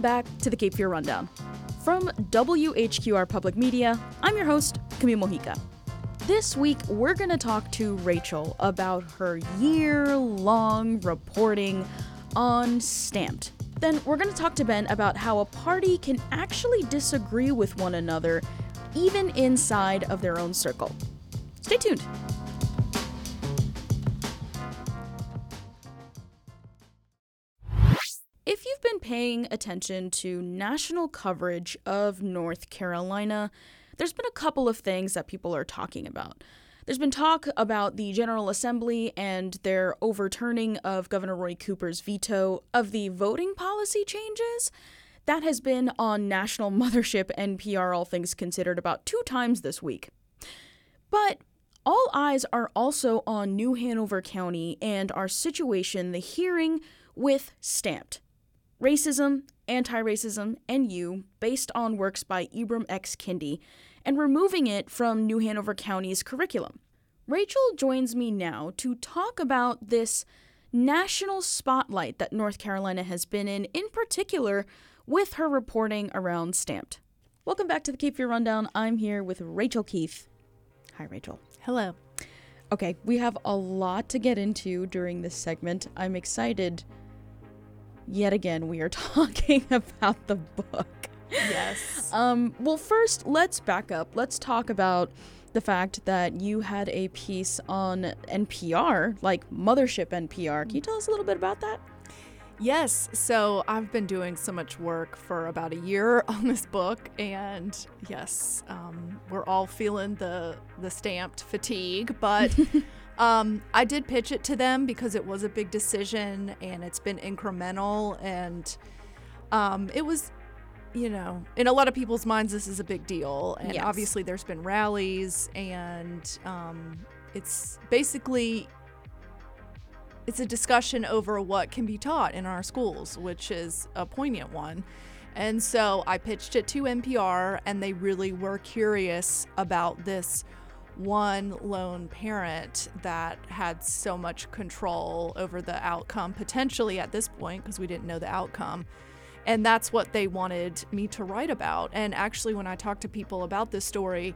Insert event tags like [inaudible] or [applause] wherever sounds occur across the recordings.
Welcome back to the Cape Fear Rundown. From WHQR Public Media, I'm your host, Camille Mojica. This week, we're going to talk to Rachel about her year long reporting on Stamped. Then, we're going to talk to Ben about how a party can actually disagree with one another, even inside of their own circle. Stay tuned. Paying attention to national coverage of North Carolina, there's been a couple of things that people are talking about. There's been talk about the General Assembly and their overturning of Governor Roy Cooper's veto of the voting policy changes. That has been on national [laughs] mothership NPR All Things Considered about two times this week. But all eyes are also on New Hanover County and our situation, the hearing with Stamped Racism, Anti Racism, and You, based on works by Ibram X. Kendi, and removing it from New Hanover County's curriculum. Rachel joins me now to talk about this national spotlight that North Carolina has been in, in particular with her reporting around Stamped. Welcome back to the Cape Fear Rundown. I'm here with Rachel Keith. Hi, Rachel. Hello. Okay, we have a lot to get into during this segment. I'm excited. Yet again, we are [laughs] talking about the book. Yes. Um, well, first, let's back up. Let's talk about the fact that you had a piece on NPR, like Mothership NPR. Can you tell us a little bit about that? Yes. So I've been doing so much work for about a year [laughs] on this book, and yes, um, we're all feeling the the stamped fatigue. But [laughs] um, I did pitch it to them because it was a big decision, and it's been incremental, and um, it was you know, in a lot of people's minds, this is a big deal. And Yes. obviously, there's been rallies, and um, it's basically it's a discussion over what can be taught in our schools, which is a poignant one. And so I pitched it to NPR, and they really were curious about this one lone parent that had so much control over the outcome, potentially at this point, because we didn't know the outcome. And that's what they wanted me to write about. And actually, when I talk to people about this story,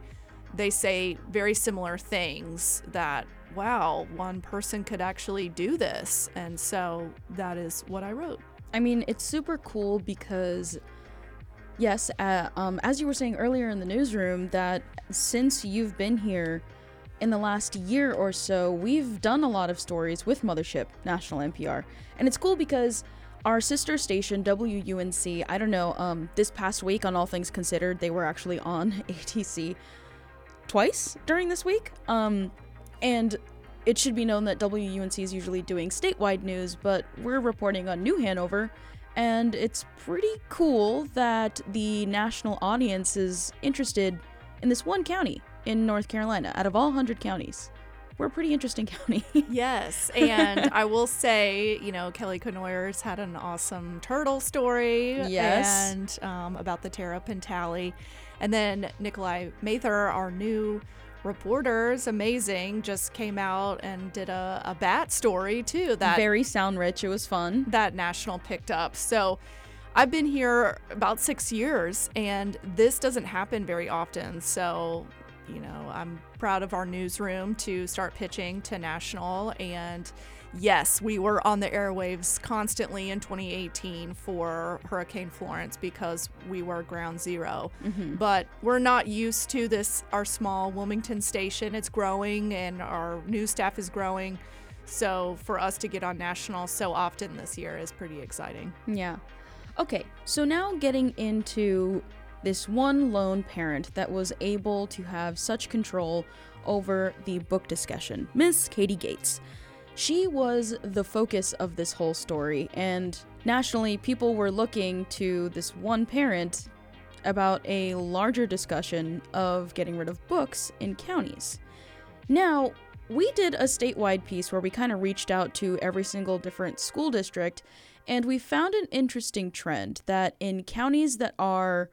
they say very similar things that, wow, one person could actually do this. And so that is what I wrote. I mean, it's super cool because, yes, uh, um, as you were saying earlier in the newsroom, that since you've been here in the last year or so, we've done a lot of stories with Mothership, National NPR. And it's cool because our sister station, WUNC, I don't know, um, this past week on All Things Considered, they were actually on [laughs] ATC twice during this week. Um, and it should be known that WUNC is usually doing statewide news, but we're reporting on New Hanover, and it's pretty cool that the national audience is interested in this one county in North Carolina out of all 100 counties. We're a pretty interesting [laughs] county. Yes, [laughs] and I will say, you know, Kelly Kenoyer's had an awesome turtle story. Yes. And um, about the Terra Pentali. And then Nikolai Mather, our new reporter, is amazing, just came out and did a, a bat story too that Very sound rich. It was fun. that National picked up. So I've been here about six years, and this doesn't happen very often. So, you know, I'm proud of our newsroom to start pitching to National. And yes, we were on the airwaves constantly in 2018 for Hurricane Florence because we were ground 0 mm-hmm. But we're not used to this, our small Wilmington station. It's growing, and our news staff is growing. So for us to get on national so often this year is pretty exciting. Yeah. Okay, so now getting into this one lone parent that was able to have such control over the book discussion, Miss Katie Gates. She was the focus of this whole story, and nationally, people were looking to this one parent about a larger discussion of getting rid of books in counties. Now, we did a statewide piece where we kind of reached out to every single different school district, and we found an interesting trend that in counties that are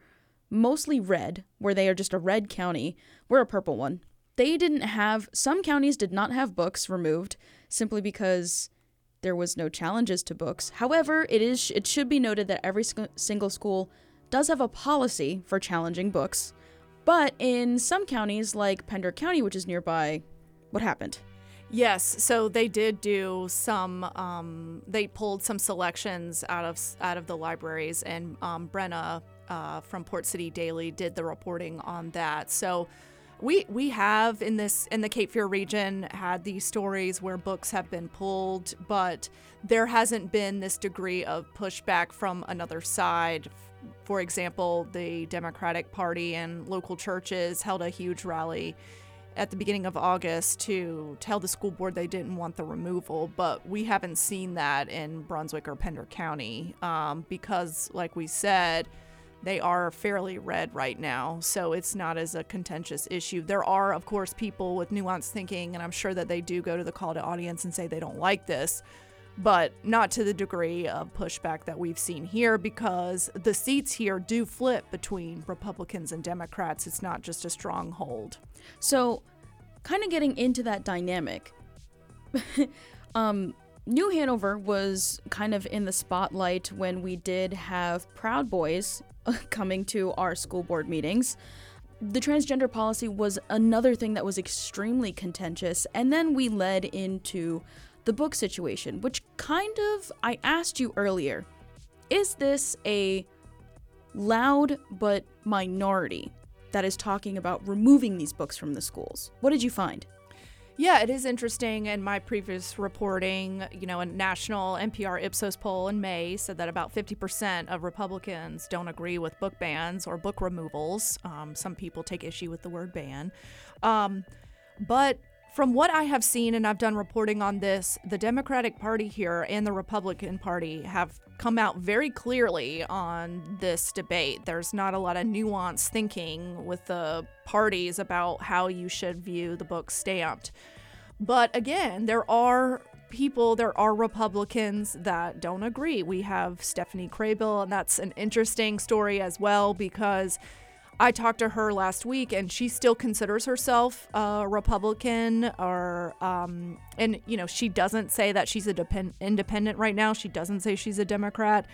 mostly red, where they are just a red county, we're a purple one. They didn't have, some counties did not have books removed simply because There was no challenges to books. However, it is it should be noted that every sc- single school does have a policy for challenging books. But in some counties like Pender County, which is nearby, what happened? Yes, so they did do some. Um, they pulled some selections out of out of the libraries, and um, Brenna uh, from Port City Daily did the reporting on that. So we we have in this in the Cape Fear region had these stories where books have been pulled, but there hasn't been this degree of pushback from another side. For example, the Democratic Party and local churches held a huge rally at the beginning of August to tell the school board they didn't want the removal, but we haven't seen that in Brunswick or Pender County um, because, like we said, they are fairly red right now, so it's not as a contentious issue. There are, of course, people with nuanced thinking, and I'm sure that they do go to the call to audience and say they don't like this, but not to the degree of pushback that we've seen here because the seats here do flip between Republicans and Democrats. It's not just a stronghold. So, kind of getting into that dynamic, [laughs] um, New Hanover was kind of in the spotlight when we did have Proud Boys [laughs] coming to our school board meetings. The transgender policy was another thing that was extremely contentious, and then we led into the book situation, which kind of I asked you earlier. Is this a loud but minority that is talking about removing these books from the schools? What did you find? Yeah, it is interesting. In my previous reporting, you know, a national NPR Ipsos poll in May said that about 50% of Republicans don't agree with book bans or book removals. Um, some people take issue with the word ban. Um, but from what I have seen, and I've done reporting on this, the Democratic Party here and the Republican Party have come out very clearly on this debate. There's not a lot of nuanced thinking with the parties about how you should view the book stamped. But again, there are people, there are Republicans that don't agree. We have Stephanie Kraybill, and that's an interesting story as well because I talked to her last week, and she still considers herself a Republican, or um, and you know she doesn't say that she's a depend- independent right now. She doesn't say she's a Democrat,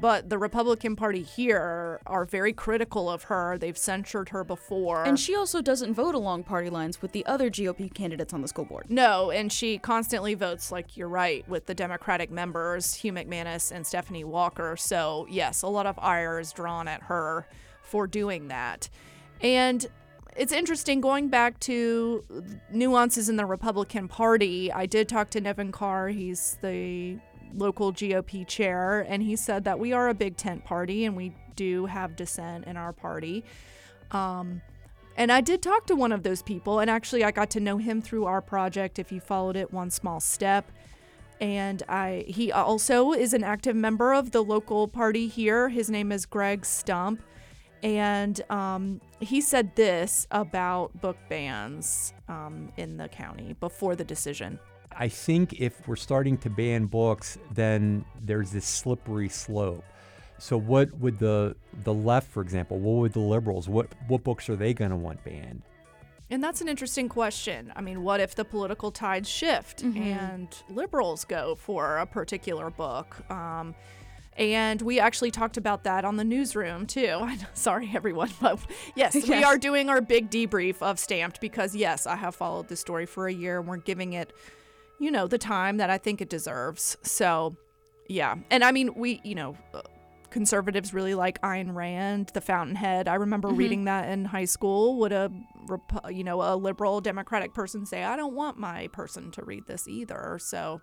but the Republican Party here are very critical of her. They've censured her before, And she also doesn't vote along party lines with the other GOP candidates on the school board. no, and she constantly votes like you're right with the Democratic members, Hugh McManus and Stephanie Walker. So yes, a lot of ire is drawn at her for doing that. And it's interesting going back to nuances in the Republican Party. I did talk to Nevin Carr, he's the local GOP chair, and he said that we are a big tent party and we do have dissent in our party. Um, and I did talk to one of those people, and actually, I got to know him through our project. If you followed it, one small step, and I he also is an active member of the local party here. His name is Greg Stump, and um, he said this about book bans um, in the county before the decision. I think if we're starting to ban books, then there's this slippery slope. So what would the the left, for example, what would the liberals, what what books are they going to want banned? And that's an interesting question. I mean, what if the political tides shift and liberals go for a particular book? Um, and we actually talked about that on the newsroom too. [laughs] Sorry, everyone, but [laughs] yes, [laughs] we are doing our big debrief of Stamped because yes, I have followed the story for a year and we're giving it, you know, the time that I think it deserves. So, yeah, and I mean, we, you know. uh, Conservatives really like Ayn Rand, The Fountainhead. I remember reading that in high school. Would a, you know, a liberal Democratic person say, "I don't want my person to read this either"? So,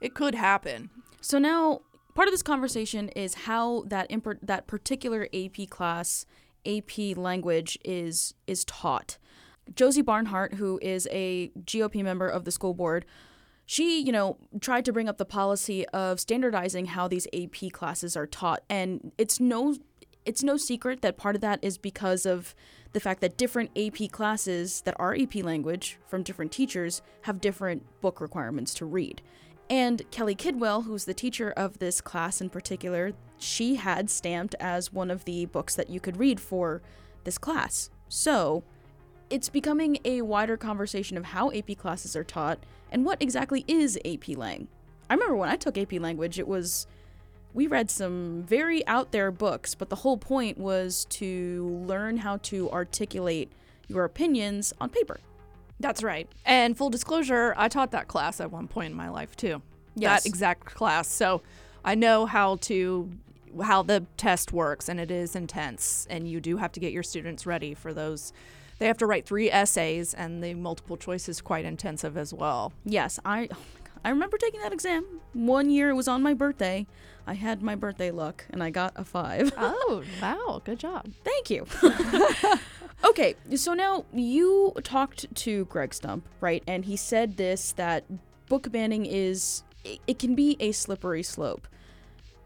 it could happen. So now part of this conversation is how that imper- that particular AP class AP language is is taught. Josie Barnhart, who is a GOP member of the school board, she, you know, tried to bring up the policy of standardizing how these AP classes are taught and it's no it's no secret that part of that is because of the fact that different AP classes that are AP language from different teachers have different book requirements to read. And Kelly Kidwell, who's the teacher of this class in particular, she had stamped as one of the books that you could read for this class. So, it's becoming a wider conversation of how AP classes are taught and what exactly is AP Lang. I remember when I took AP language, it was we read some very out there books, but the whole point was to learn how to articulate your opinions on paper. That's right. And full disclosure, I taught that class at one point in my life too. Yes. That exact class. So I know how to how the test works and it is intense and you do have to get your students ready for those they have to write three essays and the multiple choice is quite intensive as well. Yes, I oh I remember taking that exam. One year it was on my birthday. I had my birthday luck and I got a 5. Oh, [laughs] wow. Good job. Thank you. [laughs] okay, so now you talked to Greg Stump, right? And he said this that book banning is it, can be a slippery slope.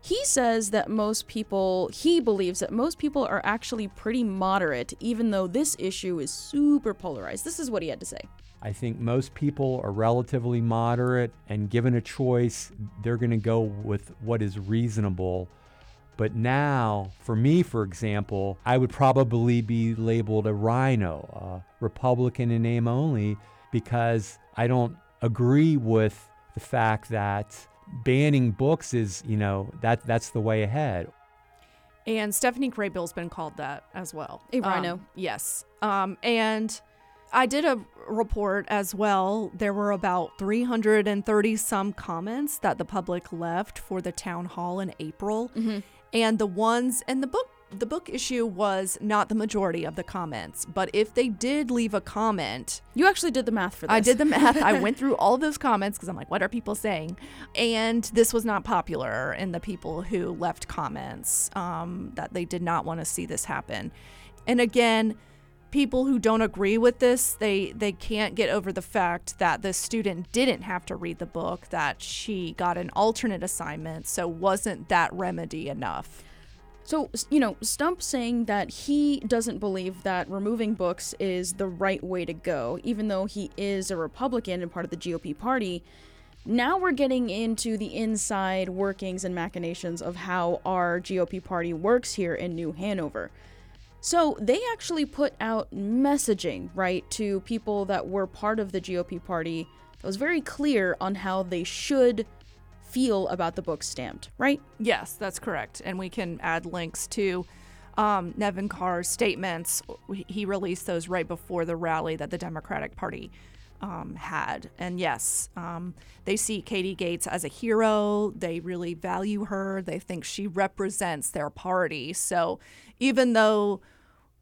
He says that most people, he believes that most people are actually pretty moderate, even though this issue is super polarized. This is what he had to say. I think most people are relatively moderate, and given a choice, they're going to go with what is reasonable. But now, for me, for example, I would probably be labeled a rhino, a Republican in name only, because I don't agree with the fact that banning books is, you know, that that's the way ahead. And Stephanie Kraybill's been called that as well. A rhino. Um, yes. Um, and I did a report as well. There were about 330 some comments that the public left for the town hall in April. And the ones and the book the book issue was not the majority of the comments, but if they did leave a comment, You actually did the math for this. I did the math. I went [laughs] through all those comments because I'm like, what are people saying? And this was not popular in the people who left comments um, that they did not want to see this happen. And again, people who don't agree with this, they they can't get over the fact that the student didn't have to read the book, that she got an alternate assignment, so wasn't that remedy enough? So, you know, Stump saying that he doesn't believe that removing books is the right way to go, even though he is a Republican and part of the GOP party. Now we're getting into the inside workings and machinations of how our GOP party works here in New Hanover. So they actually put out messaging, right, to people that were part of the GOP party that was very clear on how they should feel about the book stamped, right? Yes, that's correct. And we can add links to um, Nevin Carr's statements. He released those right before the rally that the Democratic Party um, had. And yes, um, they see Katie Gates as a hero. They really value her. They think she represents their party. So even though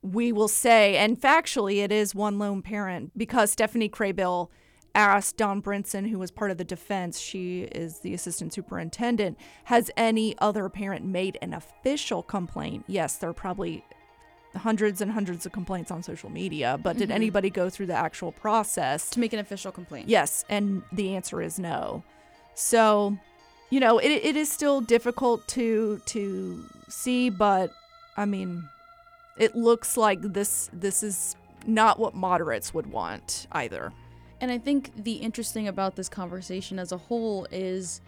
we will say, and factually, it is one lone parent because Stephanie Kraybill asked Don Brinson, who was part of the defense, she is the assistant superintendent, has any other parent made an official complaint? Yes, there are probably hundreds and hundreds of complaints on social media, but did mm-hmm. anybody go through the actual process? To make an official complaint. Yes, and the answer is no. So, you know, it, it is still difficult to to see, but I mean, it looks like this this is not what moderates would want either. And I think the interesting about this conversation as a whole is,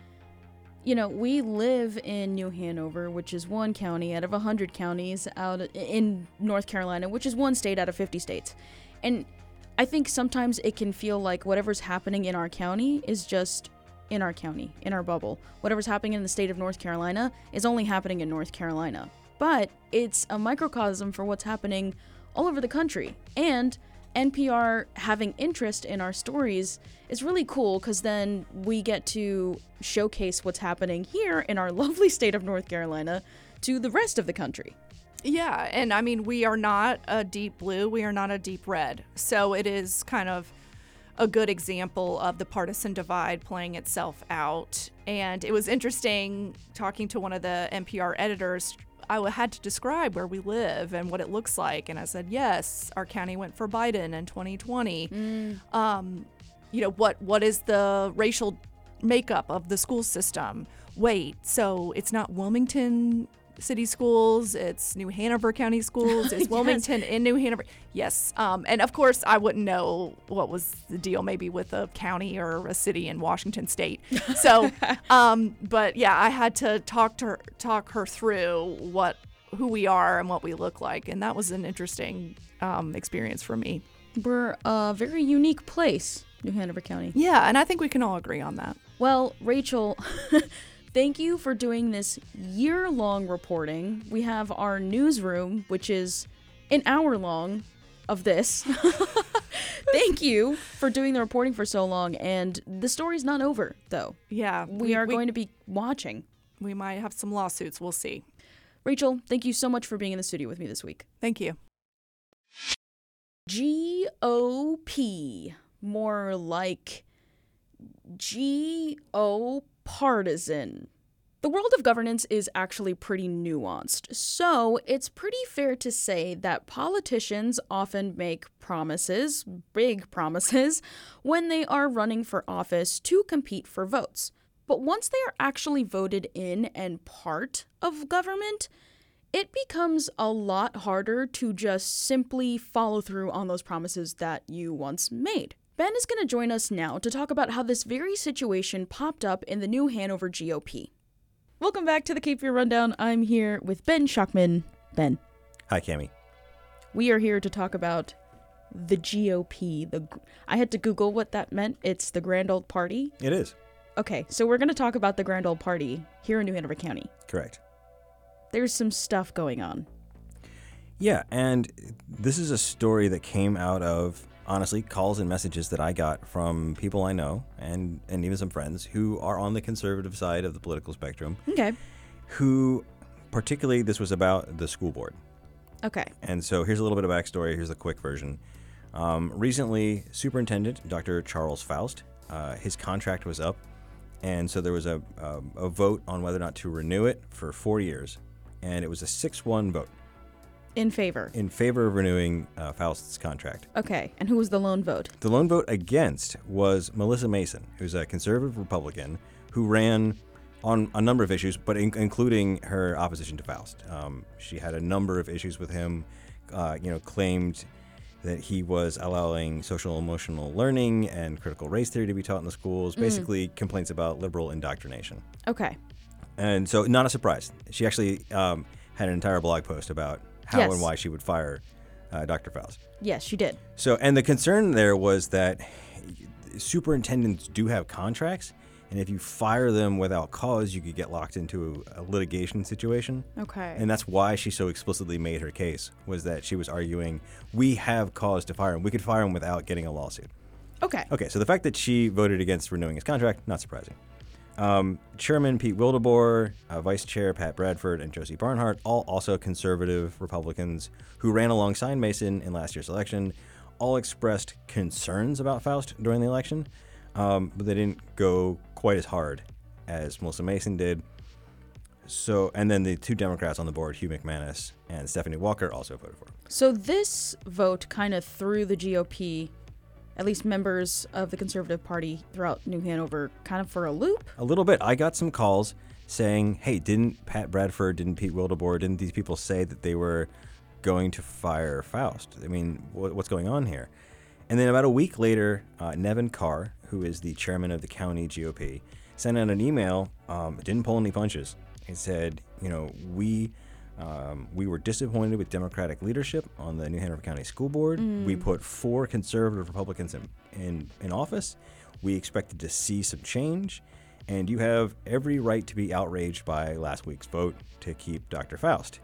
you know, we live in New Hanover, which is one county out of 100 counties out in North Carolina, which is one state out of 50 states. And I think sometimes it can feel like whatever's happening in our county is just in our county, in our bubble. Whatever's happening in the state of North Carolina is only happening in North Carolina. But it's a microcosm for what's happening all over the country. And NPR having interest in our stories is really cool because then we get to showcase what's happening here in our [laughs] lovely state of North Carolina to the rest of the country. Yeah, and I mean, we are not a deep blue, we are not a deep red. So it is kind of a good example of the partisan divide playing itself out. And it was interesting talking to one of the NPR editors. I had to describe where we live and what it looks like. And I said, yes, our county went for Biden in 2020. Um, you know, what what is the racial makeup of the school system? Wait, so it's not Wilmington City Schools, it's New Hanover County Schools, it's [laughs] Yes. Wilmington in New Hanover. Yes. Um, and of course, I wouldn't know what was the deal maybe with a county or a city in Washington State. So, [laughs] um, but yeah, I had to talk to her, talk her through what who we are and what we look like, and that was an interesting um, experience for me. We're a very unique place, New Hanover County. Yeah, and I think we can all agree on that. Well, Rachel, [laughs] thank you for doing this year long reporting. We have our newsroom, which is an hour long of this. [laughs] thank you for doing the reporting for so long. And the story's not over, though. Yeah, We, are going to be watching. We might have some lawsuits. We'll see. Rachel, thank you so much for being in the studio with me this week. Thank you. GOP, more like GO partisan. The world of governance is actually pretty nuanced, so it's pretty fair to say that politicians often make promises, big promises, when they are running for office to compete for votes. But once they are actually voted in and part of government, it becomes a lot harder to just simply follow through on those promises that you once made. Ben is going to join us now to talk about how this very situation popped up in the new Hanover GOP. Welcome back to the Cape Fear Rundown. I'm here with Ben Schachtman. Ben, Hi, Cami. we are here to talk about the GOP. The I had to Google what that meant. It's the Grand Old Party. It is Okay, so we're going to talk about the Grand Old Party here in New Hanover County. correct. There's some stuff going on. Yeah, and this is a story that came out of honestly calls and messages that I got from people I know and and even some friends who are on the conservative side of the political spectrum. Okay. Who, particularly, this was about the school board. Okay. And so here's a little bit of backstory. Here's the quick version. Um, recently, Superintendent Dr. Charles Foust, uh, his contract was up, and so there was a, a, a vote on whether or not to renew it for four years, and it was a six-one vote In favor. in favor of renewing uh, Foust's contract. Okay. And who was the lone vote? The lone vote against was Melissa Mason, who's a conservative Republican who ran on a number of issues, but in- including her opposition to Foust. Um, she had a number of issues with him. Uh, you know, claimed that he was allowing social emotional learning and critical race theory to be taught in the schools. Basically, complaints about liberal indoctrination. Okay. And so, not a surprise. She actually um, had an entire blog post about how Yes. and why she would fire uh, Dr. Foust. Yes, she did. So, and the concern there was that superintendents do have contracts, and if you fire them without cause, you could get locked into a litigation situation. Okay. And that's why she so explicitly made her case was that she was arguing we have cause to fire him. We could fire him without getting a lawsuit. okay. Okay, so the fact that she voted against renewing his contract, not surprising. Um, Chairman Pete Wildeboer, uh, Vice Chair Pat Bradford, and Josie Barnhart, all also conservative Republicans who ran alongside Mason in last year's election, all expressed concerns about Foust during the election, um, but they didn't go quite as hard as Melissa Mason did. So, and then the two Democrats on the board, Hugh McManus and Stephanie Walker, also voted for him. So this vote kind of threw the GOP, at least members of the Conservative Party throughout New Hanover, kind of for a loop. A little bit. I got some calls saying, "Hey, didn't Pat Bradford, didn't Pete Wildeboer, didn't these people say that they were going to fire Foust? I mean, what, what's going on here?" And then about a week later, uh, Nevin Carr, who is the chairman of the county GOP, sent out an email. Um, didn't pull any punches. He said, "You know, we." Um, we were disappointed with Democratic leadership on the New Hanover County School Board. We put four conservative Republicans in, in, in office. We expected to see some change, and you have every right to be outraged by last week's vote to keep Dr. Foust.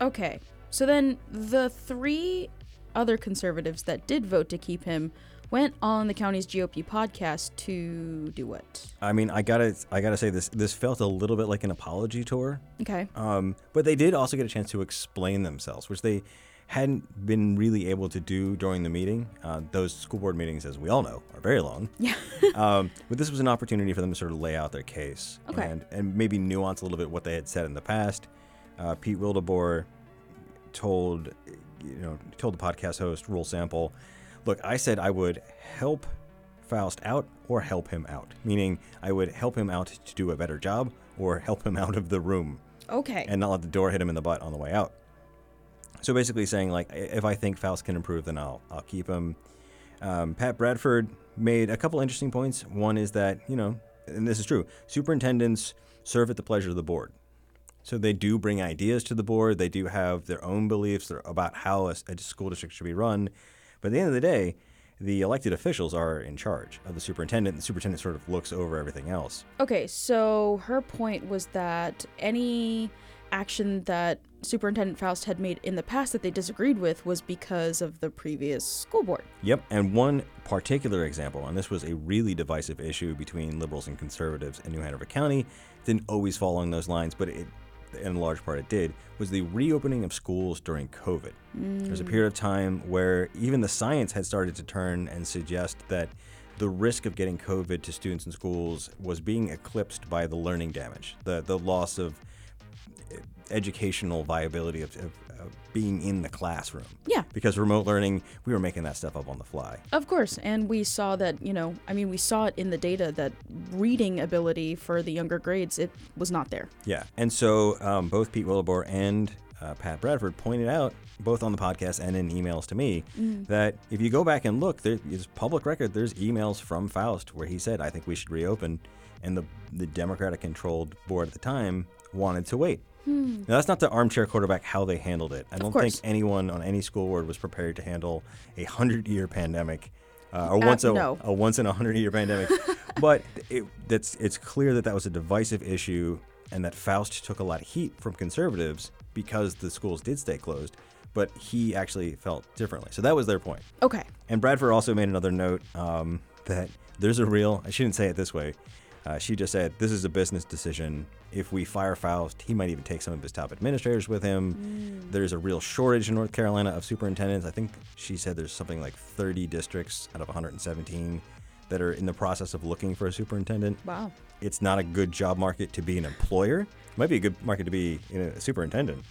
Okay. So then the three other conservatives that did vote to keep him went on the county's GOP podcast to do what? I mean, I gotta, I gotta say this. This felt a little bit like an apology tour, Okay. um, but they did also get a chance to explain themselves, which they hadn't been really able to do during the meeting. Uh, those school board meetings, as we all know, are very long. Yeah. [laughs] um, but this was an opportunity for them to sort of lay out their case Okay. and, and maybe nuance a little bit what they had said in the past. Uh, Pete Wildeboer told, you know, told the podcast host Rule Sample, "Look, I said I would help Foust out or help him out, meaning I would help him out to do a better job or help him [laughs] out of the room Okay. and not let the door hit him in the butt on the way out." So basically saying like, if I think Foust can improve, then I'll I'll keep him. Um, Pat Bradford made a couple interesting points. One is that, you know, and this is true, superintendents serve at the pleasure of the board. So they do bring ideas to the board. They do have their own beliefs about how a, a school district should be run. But at the end of the day, the elected officials are in charge of the superintendent. The superintendent sort of looks over everything else. Okay, so her point was that any action that Superintendent Foust had made in the past that they disagreed with was because of the previous school board. Yep, and one particular example, and this was a really divisive issue between liberals and conservatives in New Hanover County, didn't always fall along those lines, but it, in large part it did, was the reopening of schools during COVID. There was a period of time where even the science had started to turn and suggest that the risk of getting COVID to students in schools was being eclipsed by the learning damage, the the loss of educational viability of, of, of being in the classroom. Yeah. Because remote learning, we were making that stuff up on the fly. Of course, and we saw that, you know, I mean, we saw it in the data that reading ability for the younger grades, it was not there. Yeah. And so um, both Pete Wildeboer and uh, Pat Bradford pointed out, both on the podcast and in emails to me, that if you go back and look, there is public record. There's emails from Foust where he said, "I think we should reopen," and the the Democratic-controlled board at the time wanted to wait. Now that's not the armchair quarterback how they handled it. I don't think anyone on any school board was prepared to handle a hundred-year pandemic. Uh, or once a, no. a once in a hundred year pandemic, [laughs] but it, that's it's clear that that was a divisive issue, and that Foust took a lot of heat from conservatives because the schools did stay closed, but he actually felt differently. So that was their point. Okay. And Bradford also made another note um, that there's a real, I shouldn't say it this way. Uh, she just said, This is a business decision. If we fire Foust, he might even take some of his top administrators with him. There's a real shortage in North Carolina of superintendents. I think she said there's something like 30 districts out of 117 that are in the process of looking for a superintendent. Wow. It's not a good job market to be an employer. It might be a good market to be you know, a superintendent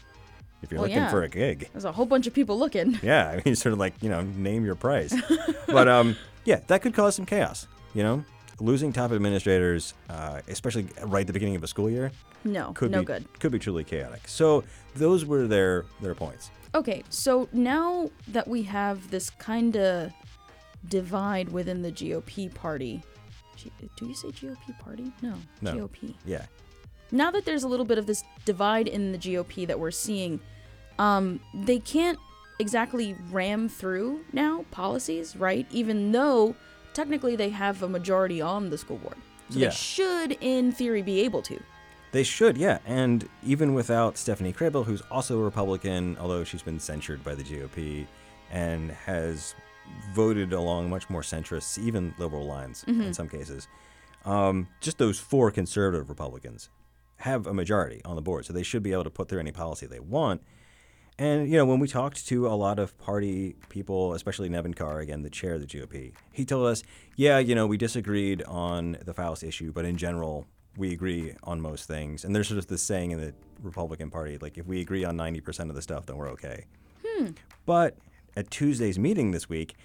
if you're Well, looking yeah. for a gig. There's a whole bunch of people looking. [laughs] Yeah, I mean, sort of like you know, name your price. [laughs] but um, yeah, that could cause some chaos. You know, losing top administrators, uh, especially right at the beginning of a school year, No, could no be good. could be truly chaotic. So those were their their points. Okay, so now that we have this kind of divide within the GOP party, G- do you say GOP party? No, No. GOP. Yeah, Now that there's a little bit of this divide in the GOP that we're seeing, um, they can't exactly ram through now policies, right? Even though technically they have a majority on the school board. So Yeah. they should, in theory, be able to. they should. Yeah, and even without Stephanie Kraybill, who's also a Republican, although she's been censured by the GOP and has voted along much more centrist, even liberal lines in some cases. Um, just those four conservative Republicans have a majority on the board, so they should be able to put through any policy they want. And you know, when we talked to a lot of party people, especially Nevin Carr, again the chair of the GOP, he told us, "Yeah, you know, we disagreed on the Foust issue, but in general, we agree on most things." And there's sort of this saying in the Republican Party, like, if we agree on 90% of the stuff, then we're okay. But at Tuesday's meeting this week,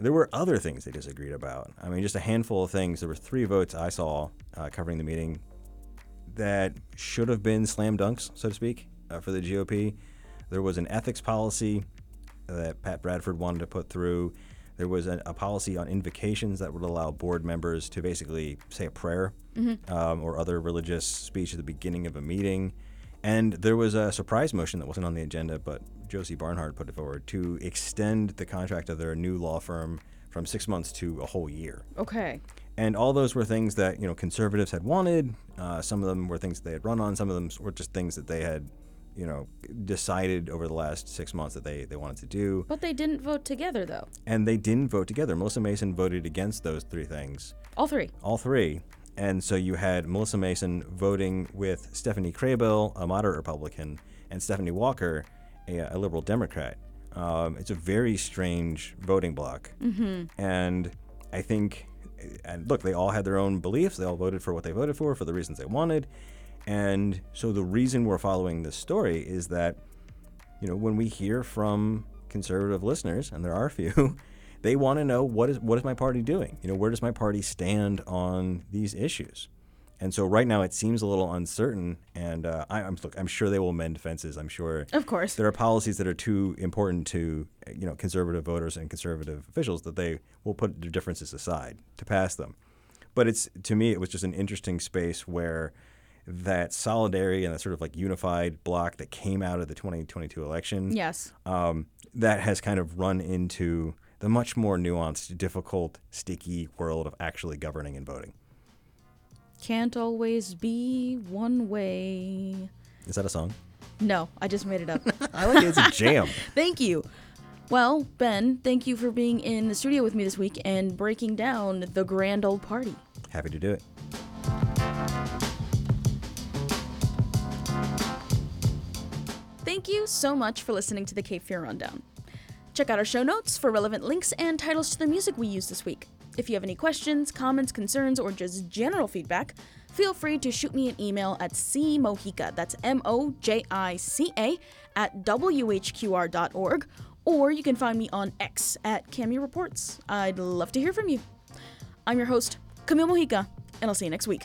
there were other things they disagreed about. I mean, just a handful of things. There were three votes I saw uh, covering the meeting that should have been slam dunks, so to speak, uh, for the GOP. There was an ethics policy that Pat Bradford wanted to put through. There was a, a policy on invocations that would allow board members to basically say a prayer um, or other religious speech at the beginning of a meeting. And there was a surprise motion that wasn't on the agenda, but Josie Barnhart put it forward to extend the contract of their new law firm from six months to a whole year. Okay. And all those were things that you know conservatives had wanted. Uh, some of them were things that they had run on. Some of them were just things that they had, you know, decided over the last six months that they they wanted to do. But they didn't vote together, though. And they didn't vote together. Melissa Mason voted against those three things, All three. all three. And so you had Melissa Mason voting with Stephanie Kraybill, a moderate Republican, and Stephanie Walker, a, a liberal Democrat. Um, it's a very strange voting bloc. Mm-hmm. And I think, and look, they all had their own beliefs. They all voted for what they voted for for the reasons they wanted. And so the reason we're following this story is that, you know, when we hear from conservative listeners, and there are a few, [laughs] they want to know what is what is my party doing? You know, where does my party stand on these issues? And so right now it seems a little uncertain. And uh, I, I'm look, I'm sure they will mend fences. I'm sure Of course. there are policies that are too important to you know conservative voters and conservative officials that they will put their differences aside to pass them. But it's to me it was just an interesting space where that solidarity and that sort of like unified block that came out of the 2022 election Yes. um, that has kind of run into the much more nuanced, difficult, sticky world of actually governing and voting. Can't always be one way. Is that a song? No, I just made it up. [laughs] I like it. It's a jam. [laughs] thank you. Well, Ben, thank you for being in the studio with me this week and breaking down the grand old party. Happy to do it. Thank you so much for listening to the Cape Fear Rundown. Check out our show notes for relevant links and titles to the music we used this week. If you have any questions, comments, concerns, or just general feedback, feel free to shoot me an email at cmojica, that's M O J I C A, at whqr.org, or you can find me on X at Cameo Reports. I'd love to hear from you. I'm your host, Camille Mojica, and I'll see you next week.